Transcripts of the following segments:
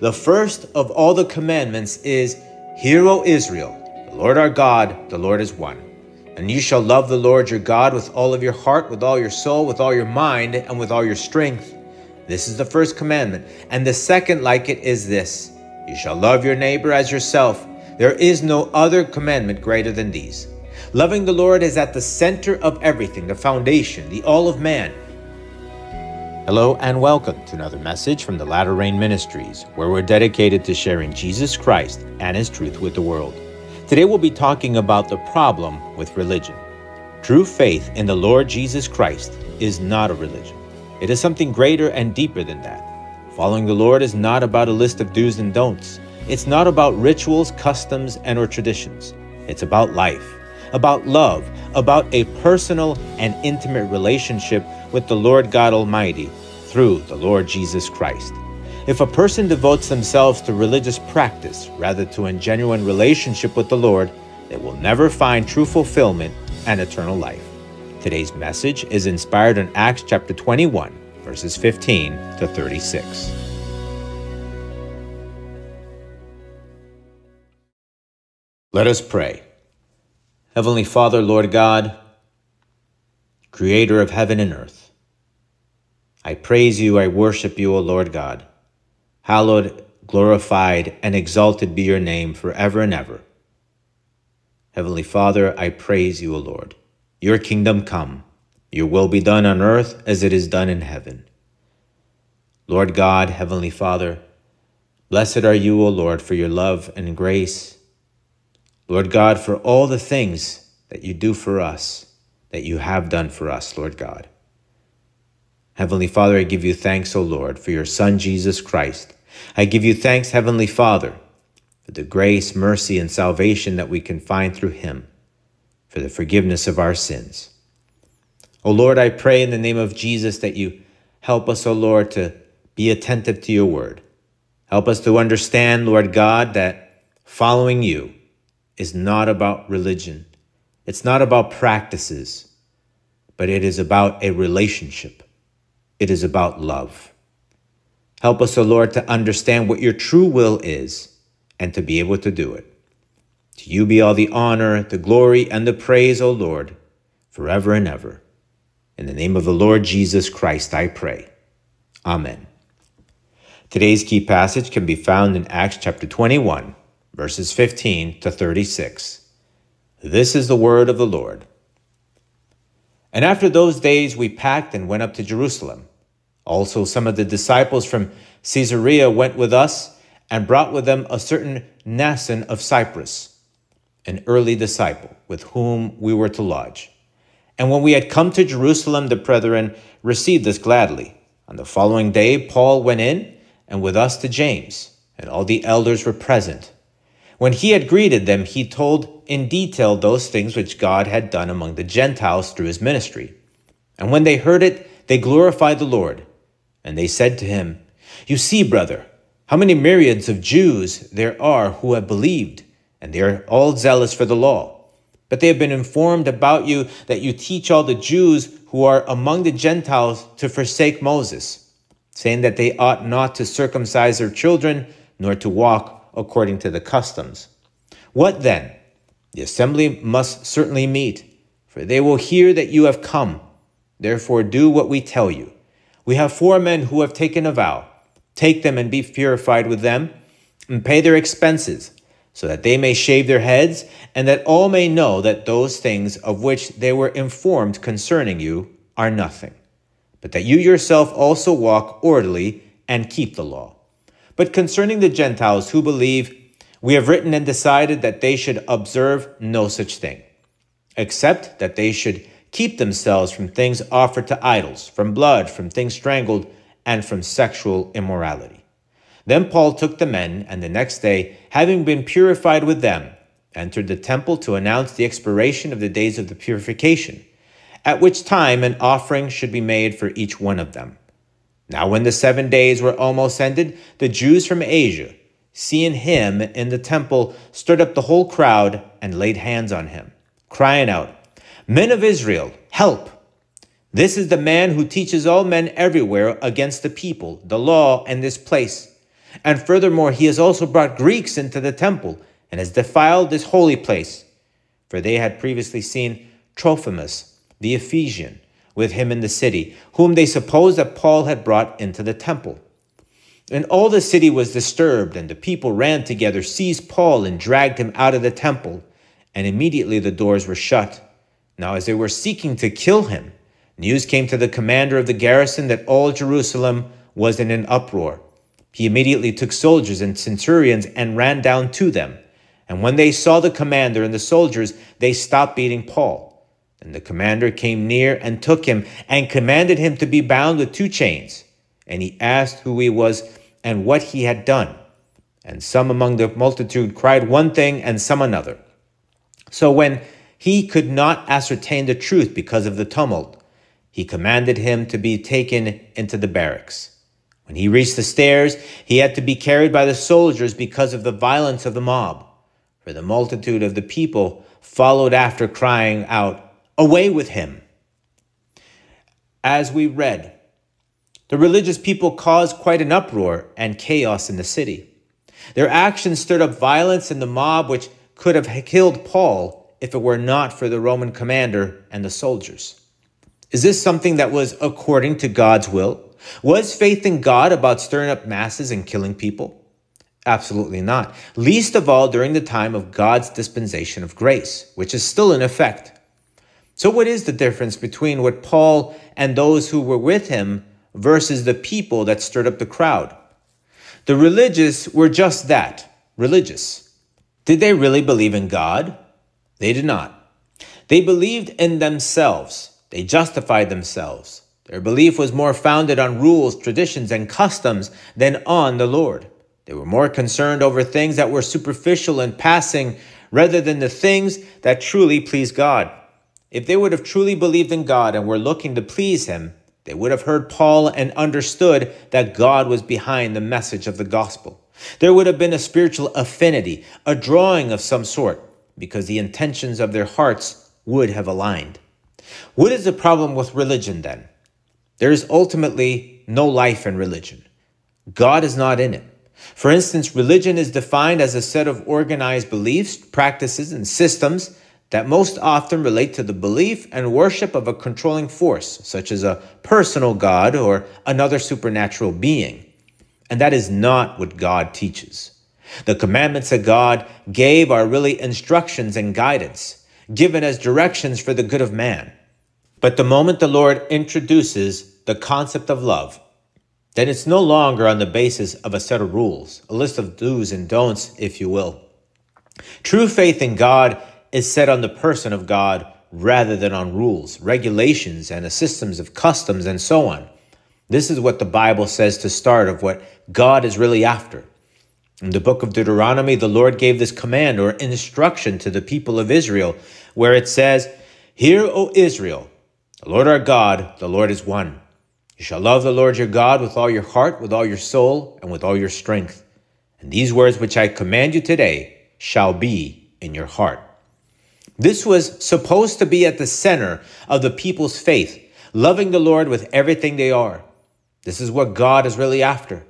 The first of all the commandments is Hear, O Israel, the Lord our God, the Lord is one. And you shall love the Lord your God with all of your heart, with all your soul, with all your mind, and with all your strength. This is the first commandment. And the second, like it, is this You shall love your neighbor as yourself. There is no other commandment greater than these. Loving the Lord is at the center of everything, the foundation, the all of man. Hello and welcome to another message from the Latter Rain Ministries, where we're dedicated to sharing Jesus Christ and His truth with the world. Today we'll be talking about the problem with religion. True faith in the Lord Jesus Christ is not a religion, it is something greater and deeper than that. Following the Lord is not about a list of do's and don'ts. It's not about rituals, customs, and or traditions. It's about life, about love, about a personal and intimate relationship with the Lord God Almighty through the Lord Jesus Christ. If a person devotes themselves to religious practice rather to a genuine relationship with the Lord, they will never find true fulfillment and eternal life. Today's message is inspired in Acts chapter 21, verses 15 to 36. Let us pray. Heavenly Father, Lord God, Creator of heaven and earth, I praise you, I worship you, O Lord God. Hallowed, glorified, and exalted be your name forever and ever. Heavenly Father, I praise you, O Lord. Your kingdom come, your will be done on earth as it is done in heaven. Lord God, Heavenly Father, blessed are you, O Lord, for your love and grace. Lord God, for all the things that you do for us, that you have done for us, Lord God. Heavenly Father, I give you thanks, O Lord, for your Son, Jesus Christ. I give you thanks, Heavenly Father, for the grace, mercy, and salvation that we can find through him, for the forgiveness of our sins. O Lord, I pray in the name of Jesus that you help us, O Lord, to be attentive to your word. Help us to understand, Lord God, that following you is not about religion. It's not about practices, but it is about a relationship. It is about love. Help us, O Lord, to understand what your true will is and to be able to do it. To you be all the honor, the glory, and the praise, O Lord, forever and ever. In the name of the Lord Jesus Christ, I pray. Amen. Today's key passage can be found in Acts chapter 21, verses 15 to 36. This is the word of the Lord. And after those days, we packed and went up to Jerusalem. Also, some of the disciples from Caesarea went with us and brought with them a certain Mnason of Cyprus, an early disciple with whom we were to lodge. And when we had come to Jerusalem, the brethren received us gladly. On the following day, Paul went in and with us to James, and all the elders were present. When he had greeted them, he told in detail those things which God had done among the Gentiles through his ministry. And when they heard it, they glorified the Lord. And they said to him, You see, brother, how many myriads of Jews there are who have believed, and they are all zealous for the law. But they have been informed about you that you teach all the Jews who are among the Gentiles to forsake Moses, saying that they ought not to circumcise their children, nor to walk according to the customs. What then? The assembly must certainly meet, for they will hear that you have come. Therefore, do what we tell you. We have four men who have taken a vow. Take them and be purified with them, and pay their expenses so that they may shave their heads, and that all may know that those things of which they were informed concerning you are nothing, but that you yourself also walk orderly and keep the law. But concerning the Gentiles who believe, we have written and decided that they should observe no such thing, except that they should keep themselves from things offered to idols, from blood, from things strangled, and from sexual immorality. Then Paul took the men, and the next day, having been purified with them, entered the temple to announce the expiration of the days of the purification, at which time an offering should be made for each one of them. Now, when the seven days were almost ended, the Jews from Asia, seeing him in the temple, stirred up the whole crowd and laid hands on him, crying out, Men of Israel, help! This is the man who teaches all men everywhere against the people, the law, and this place. And furthermore, he has also brought Greeks into the temple and has defiled this holy place. For they had previously seen Trophimus, the Ephesian, with him in the city, whom they supposed that Paul had brought into the temple. And all the city was disturbed, and the people ran together, seized Paul, and dragged him out of the temple. And immediately the doors were shut. Now, as they were seeking to kill him, news came to the commander of the garrison that all Jerusalem was in an uproar. He immediately took soldiers and centurions and ran down to them. And when they saw the commander and the soldiers, they stopped beating Paul. And the commander came near and took him and commanded him to be bound with two chains. And he asked who he was and what he had done. And some among the multitude cried one thing and some another. So when he could not ascertain the truth because of the tumult, he commanded him to be taken into the barracks. When he reached the stairs, he had to be carried by the soldiers because of the violence of the mob. For the multitude of the people followed after, crying out, Away with him! As we read, the religious people caused quite an uproar and chaos in the city. Their actions stirred up violence in the mob, which could have killed Paul if it were not for the Roman commander and the soldiers. Is this something that was according to God's will? Was faith in God about stirring up masses and killing people? Absolutely not. Least of all during the time of God's dispensation of grace, which is still in effect. So, what is the difference between what Paul and those who were with him versus the people that stirred up the crowd. The religious were just that religious. Did they really believe in God? They did not. They believed in themselves, they justified themselves. Their belief was more founded on rules, traditions, and customs than on the Lord. They were more concerned over things that were superficial and passing rather than the things that truly please God. If they would have truly believed in God and were looking to please Him, they would have heard Paul and understood that God was behind the message of the gospel. There would have been a spiritual affinity, a drawing of some sort, because the intentions of their hearts would have aligned. What is the problem with religion then? There is ultimately no life in religion. God is not in it. For instance, religion is defined as a set of organized beliefs, practices, and systems that most often relate to the belief and worship of a controlling force, such as a personal God or another supernatural being. And that is not what God teaches. The commandments that God gave are really instructions and guidance, given as directions for the good of man. But the moment the Lord introduces the concept of love, then it's no longer on the basis of a set of rules, a list of do's and don'ts, if you will. True faith in God is set on the person of God rather than on rules, regulations, and the systems of customs and so on. This is what the Bible says to start of what God is really after. In the book of Deuteronomy, the Lord gave this command or instruction to the people of Israel, where it says, Hear, O Israel, the Lord our God, the Lord is one. You shall love the Lord your God with all your heart, with all your soul, and with all your strength. And these words which I command you today shall be in your heart. This was supposed to be at the center of the people's faith, loving the Lord with everything they are. This is what God is really after.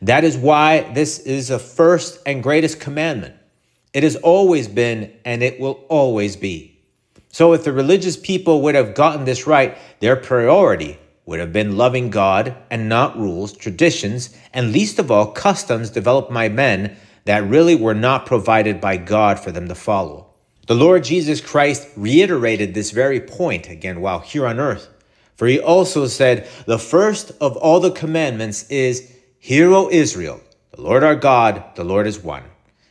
That is why this is the first and greatest commandment. It has always been and it will always be. So, if the religious people would have gotten this right, their priority would have been loving God and not rules, traditions, and least of all, customs developed by men that really were not provided by God for them to follow. The Lord Jesus Christ reiterated this very point again while here on earth. For he also said, The first of all the commandments is, Hear, O Israel, the Lord our God, the Lord is one.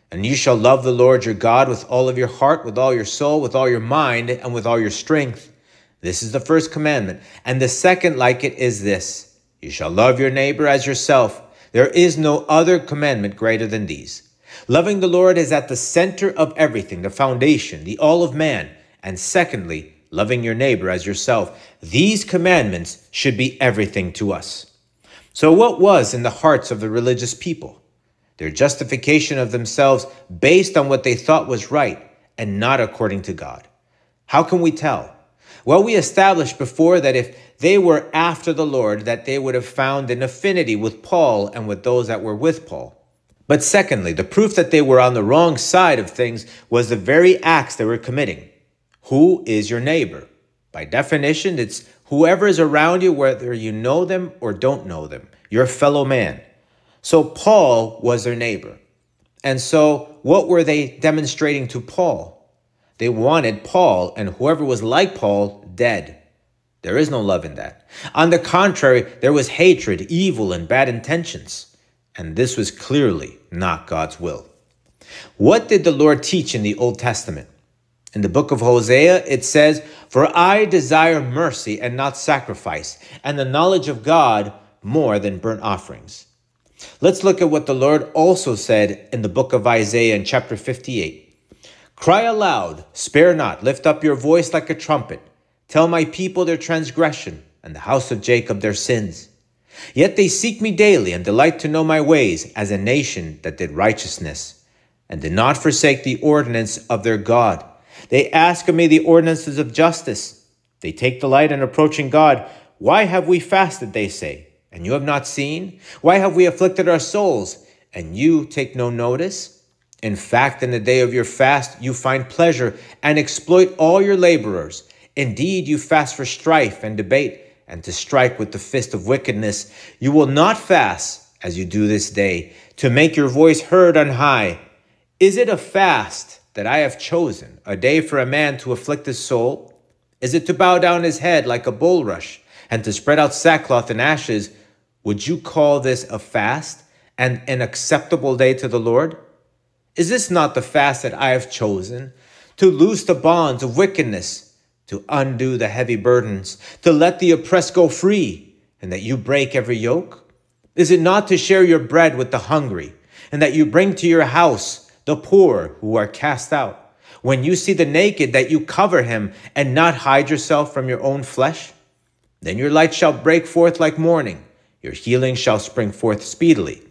And you shall love the Lord your God with all of your heart, with all your soul, with all your mind, and with all your strength. This is the first commandment. And the second like it is this You shall love your neighbor as yourself. There is no other commandment greater than these. Loving the Lord is at the center of everything, the foundation, the all of man. And secondly, loving your neighbor as yourself. These commandments should be everything to us. So, what was in the hearts of the religious people? Their justification of themselves based on what they thought was right and not according to God. How can we tell? Well, we established before that if they were after the Lord, that they would have found an affinity with Paul and with those that were with Paul. But secondly, the proof that they were on the wrong side of things was the very acts they were committing. Who is your neighbor? By definition, it's whoever is around you, whether you know them or don't know them, your fellow man. So Paul was their neighbor. And so what were they demonstrating to Paul? They wanted Paul and whoever was like Paul dead. There is no love in that. On the contrary, there was hatred, evil, and bad intentions and this was clearly not God's will. What did the Lord teach in the Old Testament? In the book of Hosea, it says, For I desire mercy and not sacrifice, and the knowledge of God more than burnt offerings. Let's look at what the Lord also said in the book of Isaiah in chapter 58. Cry aloud, spare not, lift up your voice like a trumpet. Tell my people their transgression, and the house of Jacob their sins. Yet they seek me daily and delight to know my ways as a nation that did righteousness and did not forsake the ordinance of their God. They ask of me the ordinances of justice. They take delight in approaching God. Why have we fasted, they say, and you have not seen? Why have we afflicted our souls, and you take no notice? In fact, in the day of your fast, you find pleasure and exploit all your laborers. Indeed, you fast for strife and debate and to strike with the fist of wickedness. You will not fast as you do this day to make your voice heard on high. Is it a fast that I have chosen, a day for a man to afflict his soul? Is it to bow down his head like a bulrush and to spread out sackcloth and ashes? Would you call this a fast and an acceptable day to the Lord? Is this not the fast that I have chosen? To loose the bonds of wickedness to undo the heavy burdens, to let the oppressed go free, and that you break every yoke? Is it not to share your bread with the hungry, and that you bring to your house the poor who are cast out? When you see the naked, that you cover him and not hide yourself from your own flesh? Then your light shall break forth like morning, your healing shall spring forth speedily,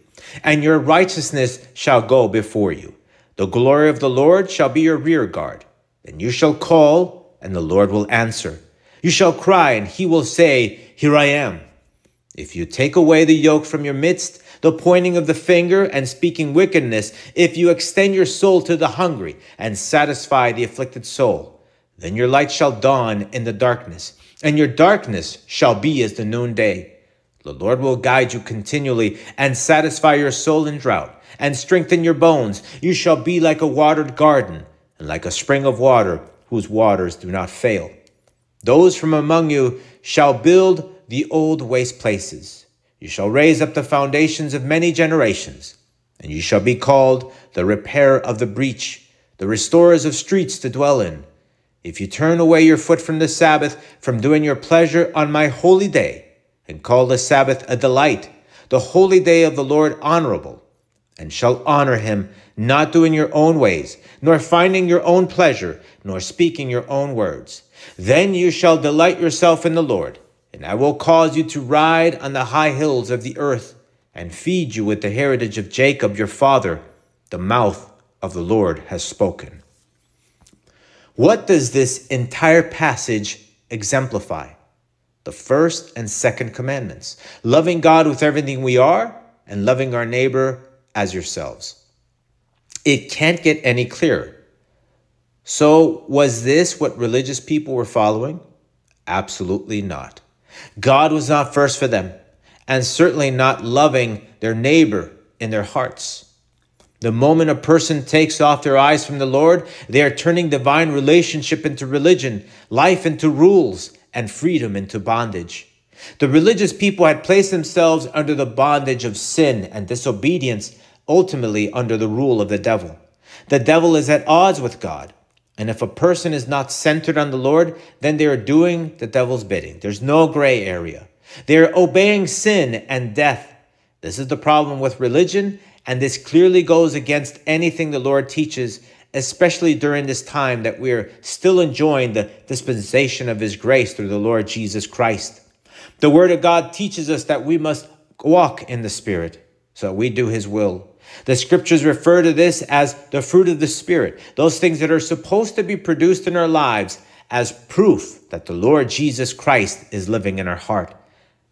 and your righteousness shall go before you. The glory of the Lord shall be your rear guard. Then you shall call, and the Lord will answer. You shall cry, and he will say, Here I am. If you take away the yoke from your midst, the pointing of the finger and speaking wickedness, if you extend your soul to the hungry and satisfy the afflicted soul, then your light shall dawn in the darkness, and your darkness shall be as the noonday. The Lord will guide you continually and satisfy your soul in drought and strengthen your bones. You shall be like a watered garden and like a spring of water whose waters do not fail. Those from among you shall build the old waste places. You shall raise up the foundations of many generations, and you shall be called the repairer of the breach, the restorers of streets to dwell in. If you turn away your foot from the Sabbath, from doing your pleasure on my holy day, and call the Sabbath a delight, the holy day of the Lord honorable, and shall honor him, not doing your own ways, nor finding your own pleasure, nor speaking your own words. Then you shall delight yourself in the Lord, and I will cause you to ride on the high hills of the earth, and feed you with the heritage of Jacob your father. The mouth of the Lord has spoken. What does this entire passage exemplify? The first and second commandments loving God with everything we are, and loving our neighbor as yourselves. It can't get any clearer. So, was this what religious people were following? Absolutely not. God was not first for them, and certainly not loving their neighbor in their hearts. The moment a person takes off their eyes from the Lord, they are turning divine relationship into religion, life into rules, and freedom into bondage. The religious people had placed themselves under the bondage of sin and disobedience ultimately under the rule of the devil. The devil is at odds with God. And if a person is not centered on the Lord, then they are doing the devil's bidding. There's no gray area. They're obeying sin and death. This is the problem with religion, and this clearly goes against anything the Lord teaches, especially during this time that we're still enjoying the dispensation of His grace through the Lord Jesus Christ. The Word of God teaches us that we must walk in the Spirit so we do His will. The scriptures refer to this as the fruit of the Spirit, those things that are supposed to be produced in our lives as proof that the Lord Jesus Christ is living in our heart.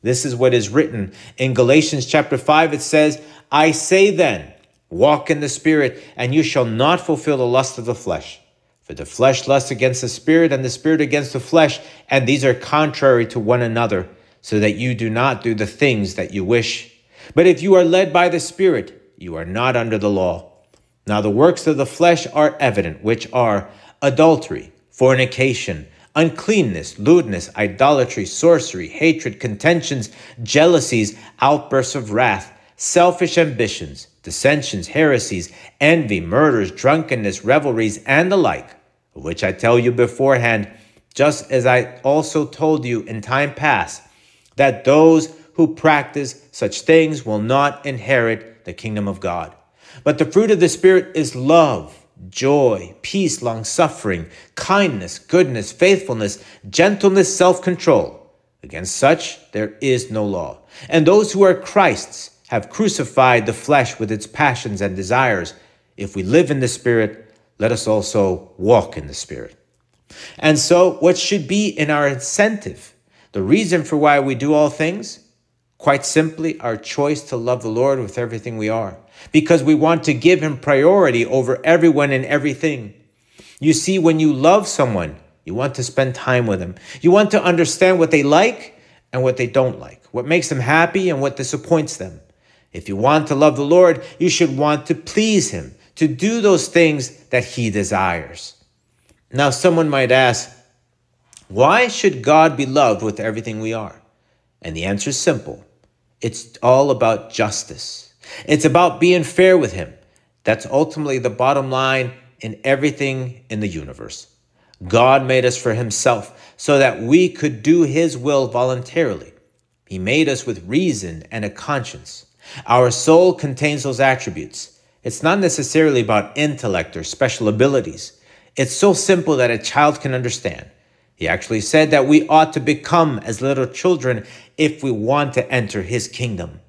This is what is written in Galatians chapter 5. It says, I say then, walk in the Spirit, and you shall not fulfill the lust of the flesh. For the flesh lusts against the Spirit, and the Spirit against the flesh, and these are contrary to one another, so that you do not do the things that you wish. But if you are led by the Spirit, you are not under the law. Now the works of the flesh are evident, which are adultery, fornication, uncleanness, lewdness, idolatry, sorcery, hatred, contentions, jealousies, outbursts of wrath, selfish ambitions, dissensions, heresies, envy, murders, drunkenness, revelries, and the like, of which I tell you beforehand, just as I also told you in time past, that those who practice such things will not inherit the kingdom of God. But the fruit of the Spirit is love joy, peace, long suffering, kindness, goodness, faithfulness, gentleness, self control. Against such there is no law. And those who are Christ's have crucified the flesh with its passions and desires. If we live in the Spirit, let us also walk in the Spirit. And so, what should be in our incentive, the reason for why we do all things? Quite simply, our choice to love the Lord with everything we are, because we want to give Him priority over everyone and everything. You see, when you love someone, you want to spend time with them. You want to understand what they like and what they don't like, what makes them happy and what disappoints them. If you want to love the Lord, you should want to please Him, to do those things that He desires. Now, someone might ask, why should God be loved with everything we are? And the answer is simple it's all about justice. It's about being fair with Him. That's ultimately the bottom line in everything in the universe. God made us for Himself so that we could do His will voluntarily. He made us with reason and a conscience. Our soul contains those attributes. It's not necessarily about intellect or special abilities. It's so simple that a child can understand. He actually said that we ought to become as little children if we want to enter his kingdom.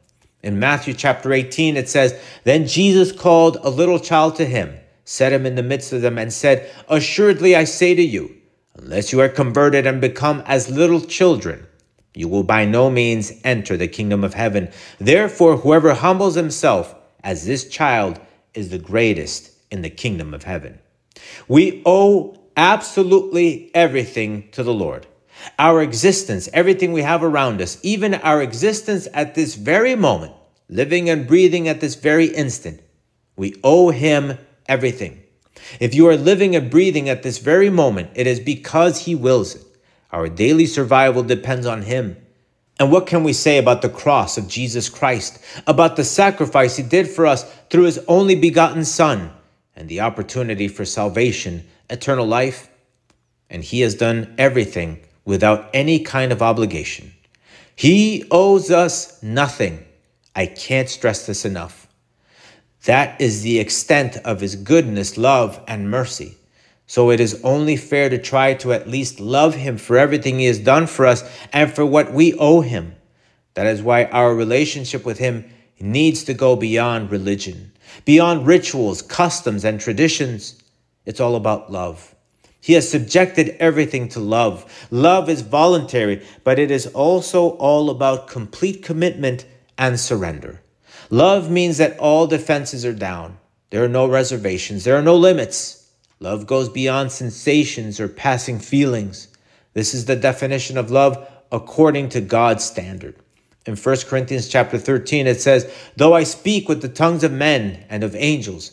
In Matthew chapter 18, it says, Then Jesus called a little child to him, set him in the midst of them, and said, Assuredly I say to you, unless you are converted and become as little children, you will by no means enter the kingdom of heaven. Therefore, whoever humbles himself as this child is the greatest in the kingdom of heaven. We owe absolutely everything to the Lord. Our existence, everything we have around us, even our existence at this very moment, living and breathing at this very instant, we owe Him everything. If you are living and breathing at this very moment, it is because He wills it. Our daily survival depends on Him. And what can we say about the cross of Jesus Christ, about the sacrifice He did for us through His only begotten Son, and the opportunity for salvation, eternal life? And He has done everything without any kind of obligation. He owes us nothing. I can't stress this enough. That is the extent of his goodness, love, and mercy. So it is only fair to try to at least love him for everything he has done for us and for what we owe him. That is why our relationship with him needs to go beyond religion, beyond rituals, customs, and traditions. It's all about love. He has subjected everything to love. Love is voluntary, but it is also all about complete commitment and surrender. Love means that all defenses are down. There are no reservations. There are no limits. Love goes beyond sensations or passing feelings. This is the definition of love according to God's standard. In 1 Corinthians chapter 13 it says, "Though I speak with the tongues of men and of angels,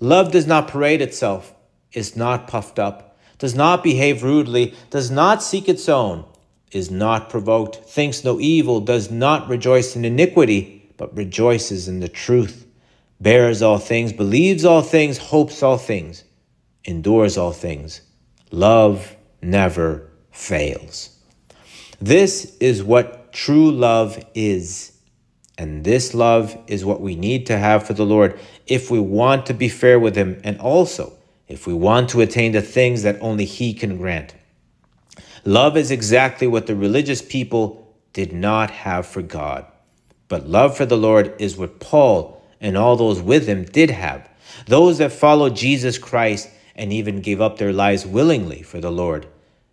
Love does not parade itself, is not puffed up does not behave rudely, does not seek its own, is not provoked, thinks no evil, does not rejoice in iniquity, but rejoices in the truth, bears all things, believes all things, hopes all things, endures all things. Love never fails. This is what true love is. And this love is what we need to have for the Lord if we want to be fair with Him and also if we want to attain the things that only He can grant. Love is exactly what the religious people did not have for God. But love for the Lord is what Paul and all those with him did have. Those that followed Jesus Christ and even gave up their lives willingly for the Lord.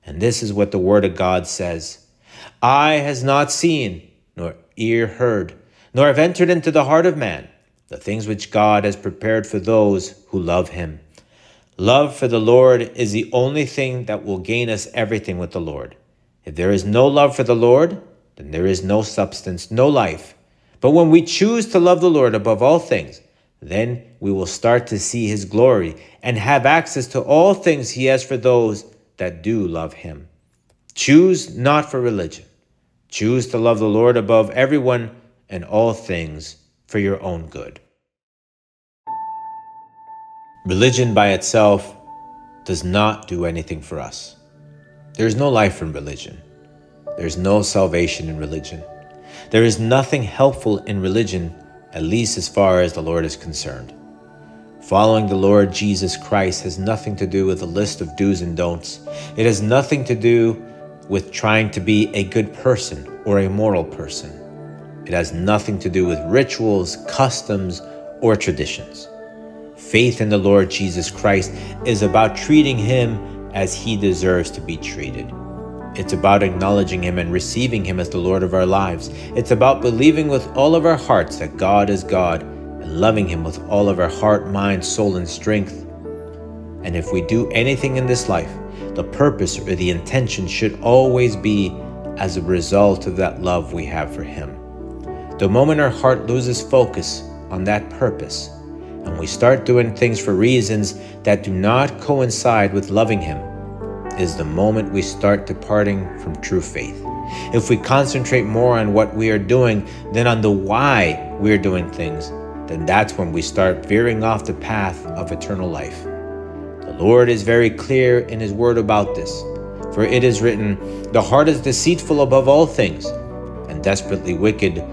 And this is what the Word of God says Eye has not seen, nor ear heard, nor have entered into the heart of man the things which God has prepared for those who love him. Love for the Lord is the only thing that will gain us everything with the Lord. If there is no love for the Lord, then there is no substance, no life. But when we choose to love the Lord above all things, then we will start to see his glory and have access to all things he has for those that do love him. Choose not for religion. Choose to love the Lord above everyone and all things for your own good. Religion by itself does not do anything for us. There is no life in religion. There is no salvation in religion. There is nothing helpful in religion, at least as far as the Lord is concerned. Following the Lord Jesus Christ has nothing to do with a list of do's and don'ts. It has nothing to do with trying to be a good person or a moral person. It has nothing to do with rituals, customs, or traditions. Faith in the Lord Jesus Christ is about treating Him as He deserves to be treated. It's about acknowledging Him and receiving Him as the Lord of our lives. It's about believing with all of our hearts that God is God and loving Him with all of our heart, mind, soul, and strength. And if we do anything in this life, the purpose or the intention should always be as a result of that love we have for Him. The moment our heart loses focus on that purpose, and we start doing things for reasons that do not coincide with loving Him, is the moment we start departing from true faith. If we concentrate more on what we are doing than on the why we are doing things, then that's when we start veering off the path of eternal life. The Lord is very clear in His word about this. For it is written, The heart is deceitful above all things, and desperately wicked.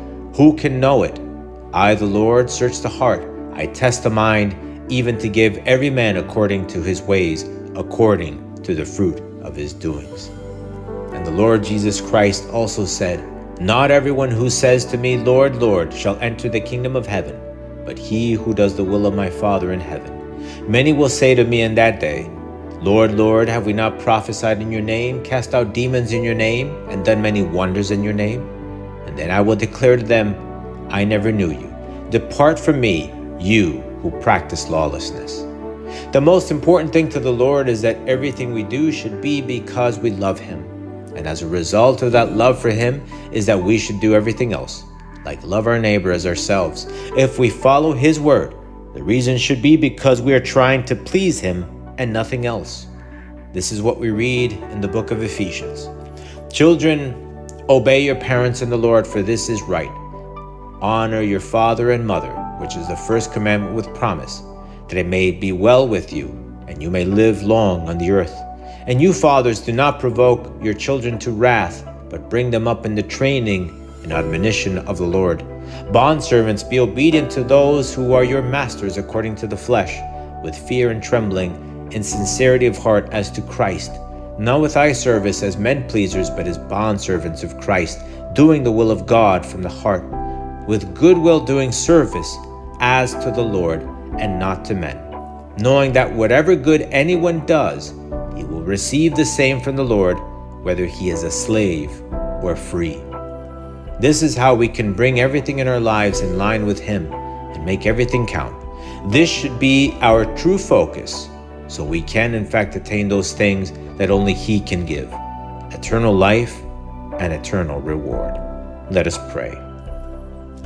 Who can know it? I, the Lord, search the heart I test the mind, even to give every man according to his ways, according to the fruit of his doings. And the Lord Jesus Christ also said, Not everyone who says to me, Lord, Lord, shall enter the kingdom of heaven, but he who does the will of my Father in heaven. Many will say to me in that day, Lord, Lord, have we not prophesied in your name, cast out demons in your name, and done many wonders in your name? And then I will declare to them, I never knew you. Depart from me, you who practice lawlessness. The most important thing to the Lord is that everything we do should be because we love Him. And as a result of that love for Him, is that we should do everything else, like love our neighbor as ourselves. If we follow His word, the reason should be because we are trying to please Him and nothing else. This is what we read in the book of Ephesians. Children, obey your parents in the Lord, for this is right. Honor your father and mother which is the first commandment with promise, that it may be well with you, and you may live long on the earth. And you, fathers, do not provoke your children to wrath, but bring them up in the training and admonition of the Lord. Bondservants, be obedient to those who are your masters according to the flesh, with fear and trembling, in sincerity of heart as to Christ, not with eye service as men pleasers, but as bondservants of Christ, doing the will of God from the heart, with goodwill doing service as to the Lord and not to men, knowing that whatever good anyone does, he will receive the same from the Lord, whether he is a slave or free. This is how we can bring everything in our lives in line with Him and make everything count. This should be our true focus, so we can, in fact, attain those things that only He can give eternal life and eternal reward. Let us pray.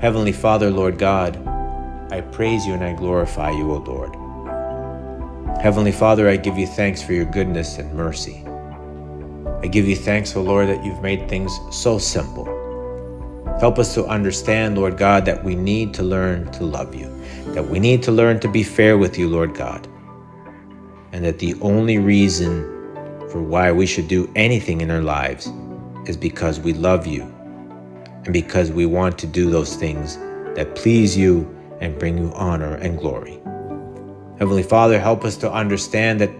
Heavenly Father, Lord God, I praise you and I glorify you, O Lord. Heavenly Father, I give you thanks for your goodness and mercy. I give you thanks, O Lord, that you've made things so simple. Help us to understand, Lord God, that we need to learn to love you, that we need to learn to be fair with you, Lord God, and that the only reason for why we should do anything in our lives is because we love you and because we want to do those things that please you and bring you honor and glory. Heavenly Father, help us to understand that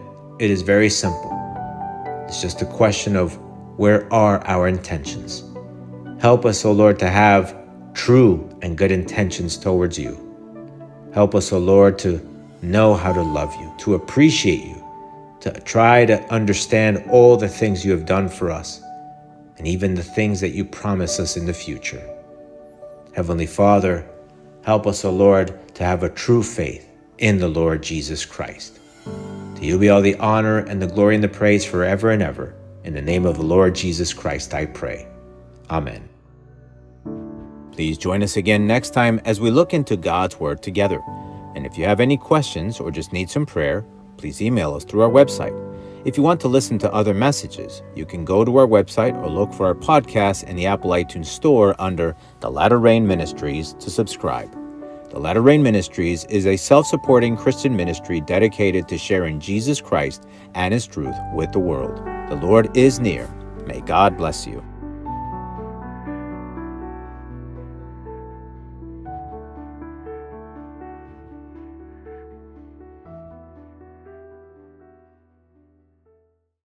it is very simple. It's just a question of where are our intentions. Help us, O Lord, to have true and good intentions towards you. Help us, O Lord, to know how to love you, to appreciate you, to try to understand all the things you have done for us, and even the things that you promise us in the future. Heavenly Father, help us, O Lord, to have a true faith in the Lord Jesus Christ. To you be all the honor and the glory and the praise forever and ever. In the name of the Lord Jesus Christ, I pray. Amen. Please join us again next time as we look into God's Word together. And if you have any questions or just need some prayer, please email us through our website. If you want to listen to other messages, you can go to our website or look for our podcast in the Apple iTunes Store under The Latter Rain Ministries to subscribe. The Latter Rain Ministries is a self supporting Christian ministry dedicated to sharing Jesus Christ and His truth with the world. The Lord is near. May God bless you.